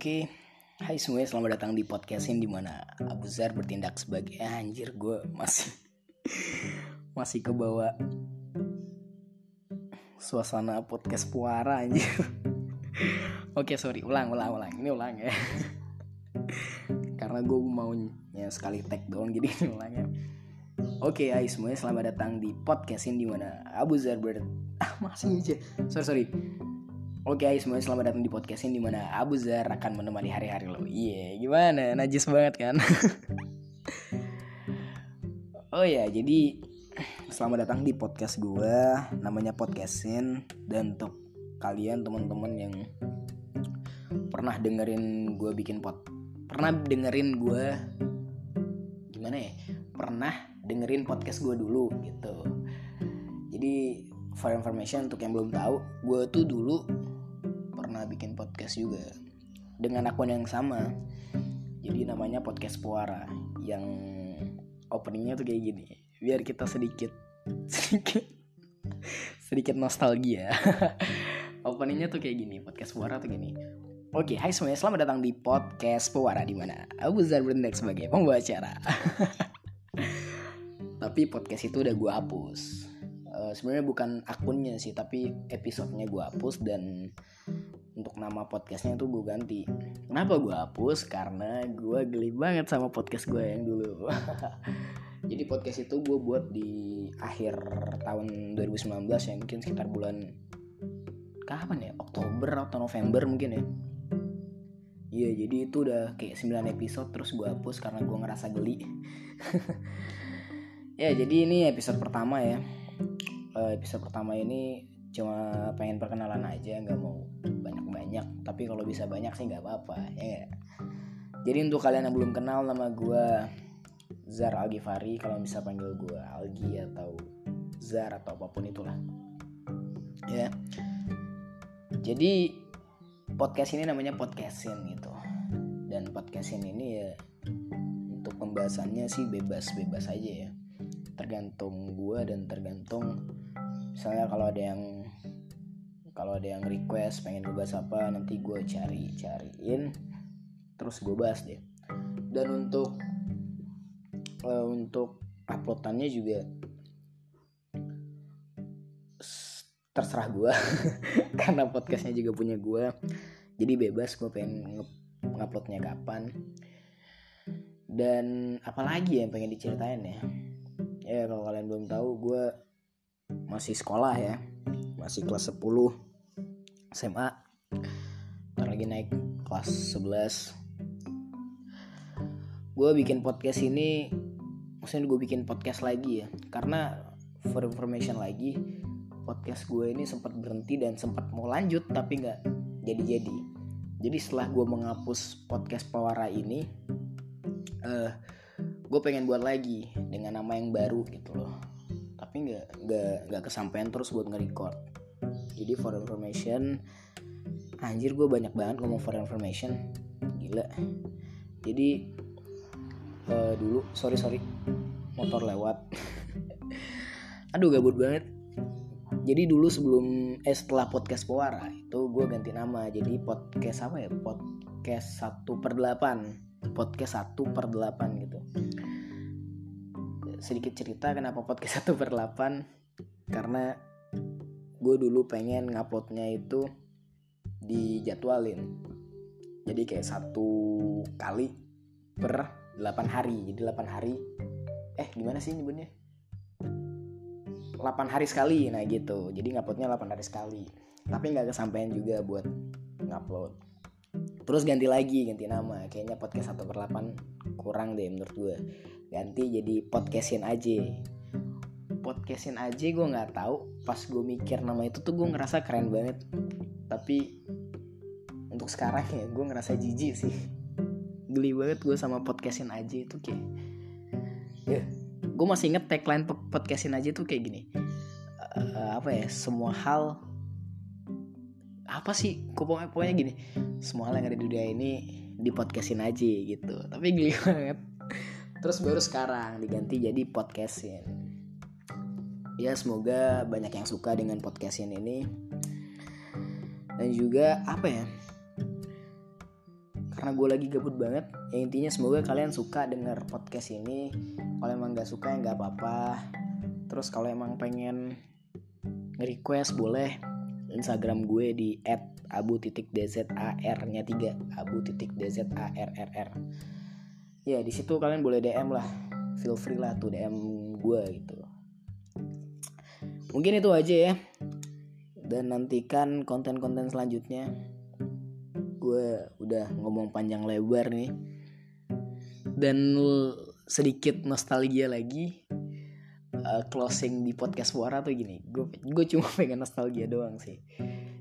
Oke, hai semuanya selamat datang di podcastin di mana Abu Zar bertindak sebagai eh, anjir gue masih masih ke bawah suasana podcast puara anjir. Oke sorry ulang ulang ulang. Ini ulang ya. Karena gue maunya sekali tag doang jadi ini ulang ya. Oke, hai semuanya selamat datang di podcastin di mana Abu Zar ber ah, masih aja. Sorry sorry Oke okay, semuanya selamat datang di podcast ini di mana Abu Zar akan menemani hari-hari lo. Iya yeah, gimana? Najis banget kan? Oh ya jadi selamat datang di podcast gue Namanya podcastin. Dan untuk kalian teman-teman yang pernah dengerin gue bikin pot Pernah dengerin gue Gimana ya? Pernah dengerin podcast gue dulu gitu. Jadi for information untuk yang belum tahu Gue tuh dulu pernah bikin podcast juga. Dengan akun yang sama. Jadi namanya podcast Puara yang openingnya tuh kayak gini. Biar kita sedikit sedikit sedikit nostalgia. Openingnya tuh kayak gini podcast Puara tuh gini. Oke, hai semuanya, selamat datang di podcast Puara di mana Abu Zar bertindak sebagai pembawa acara. Tapi podcast itu udah gue hapus. Uh, Sebenarnya bukan akunnya sih, tapi episodenya gue hapus dan untuk nama podcastnya tuh gue ganti. Kenapa gue hapus? Karena gue geli banget sama podcast gue yang dulu. Jadi podcast itu gue buat di akhir tahun 2019 ya mungkin sekitar bulan kapan ya? Oktober atau November mungkin ya. Iya jadi itu udah kayak 9 episode terus gue hapus karena gue ngerasa geli. Ya jadi ini episode pertama ya. Episode pertama ini cuma pengen perkenalan aja nggak mau banyak-banyak. Tapi kalau bisa banyak sih nggak apa-apa ya jadi untuk kalian yang belum kenal nama gue Zar Algifari kalau bisa panggil gue Algi atau Zar atau apa pun itulah. Ya. Jadi podcast ini namanya podcastin gitu. Dan podcastin ini ya untuk pembahasannya sih bebas-bebas aja ya. Tergantung gue dan tergantung misalnya kalau ada yang kalau ada yang request pengen gue bahas apa nanti gue cari cariin terus gue bahas deh. Dan untuk uh, untuk uploadannya juga terserah gue karena podcastnya juga punya gue jadi bebas gue pengen nguploadnya kapan. Dan apalagi yang pengen diceritain ya. Ya kalau kalian belum tahu gue masih sekolah ya. Masih kelas 10 SMA Ntar lagi naik kelas 11 gue bikin podcast ini maksudnya gue bikin podcast lagi ya. Karena for information lagi podcast gue ini sempat berhenti dan sempat mau lanjut tapi nggak jadi-jadi. Jadi setelah gue menghapus podcast Pawara ini uh, gue pengen buat lagi dengan nama yang baru gitu loh tapi nggak nggak nggak kesampaian terus buat nge-record. Jadi for information anjir gue banyak banget ngomong for information. Gila. Jadi uh, dulu sorry sorry motor lewat. Aduh gabut banget. Jadi dulu sebelum eh setelah podcast Pewara itu gue ganti nama jadi podcast apa ya? Podcast satu per delapan. Podcast satu per delapan gitu sedikit cerita kenapa podcast satu per delapan. Karena gue dulu pengen nguploadnya itu dijadwalin. Jadi kayak satu kali per 8 hari. Jadi 8 hari. Eh gimana sih nyebutnya? 8 hari sekali nah gitu. Jadi nguploadnya 8 hari sekali. Tapi nggak kesampaian juga buat ngupload. Terus ganti lagi ganti nama. Kayaknya podcast 1 per 8 kurang deh menurut gue ganti jadi podcastin aja podcastin aja gue nggak tahu. Pas gue mikir nama itu tuh gue ngerasa keren banget. Tapi untuk sekarang ya gue ngerasa jijik sih. Geli banget gue sama podcastin aja itu kayak ya gue masih inget tagline podcastin aja tuh kayak gini. Uh, apa ya semua hal apa sih pokoknya, pokoknya gini. Semua hal yang ada di dunia ini di podcastin aja gitu. Tapi geli banget terus baru sekarang diganti jadi podcastin. Ya semoga banyak yang suka dengan podcastin ini. Dan juga apa ya? Karena gue lagi gabut banget ya intinya semoga kalian suka denger podcast ini. Kalau emang nggak suka ya nggak apa-apa. Terus kalau emang pengen request boleh. Instagram gue di abu titik dzar nya tiga abu titik dzarrr ya di situ kalian boleh dm lah. Feel free lah tuh dm gue gitu. Mungkin itu aja ya. Dan nantikan konten-konten selanjutnya. Gue udah ngomong panjang lebar nih. Dan sedikit nostalgia lagi uh, closing di podcast suara tuh gini. Gue gue cuma pengen nostalgia doang sih.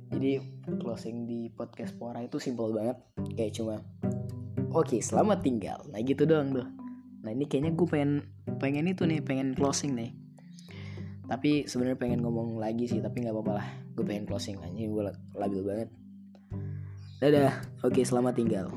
Jadi closing di podcast suara itu simple banget. Kayak cuma oke okay, selamat tinggal. Nah gitu doang tuh. Nah ini kayaknya gue pengen pengen itu nih pengen closing nih. Tapi sebenarnya pengen ngomong lagi sih tapi nggak apa-apa lah. Gue pengen closing aja gue labil banget. Dadah. Oke okay, selamat tinggal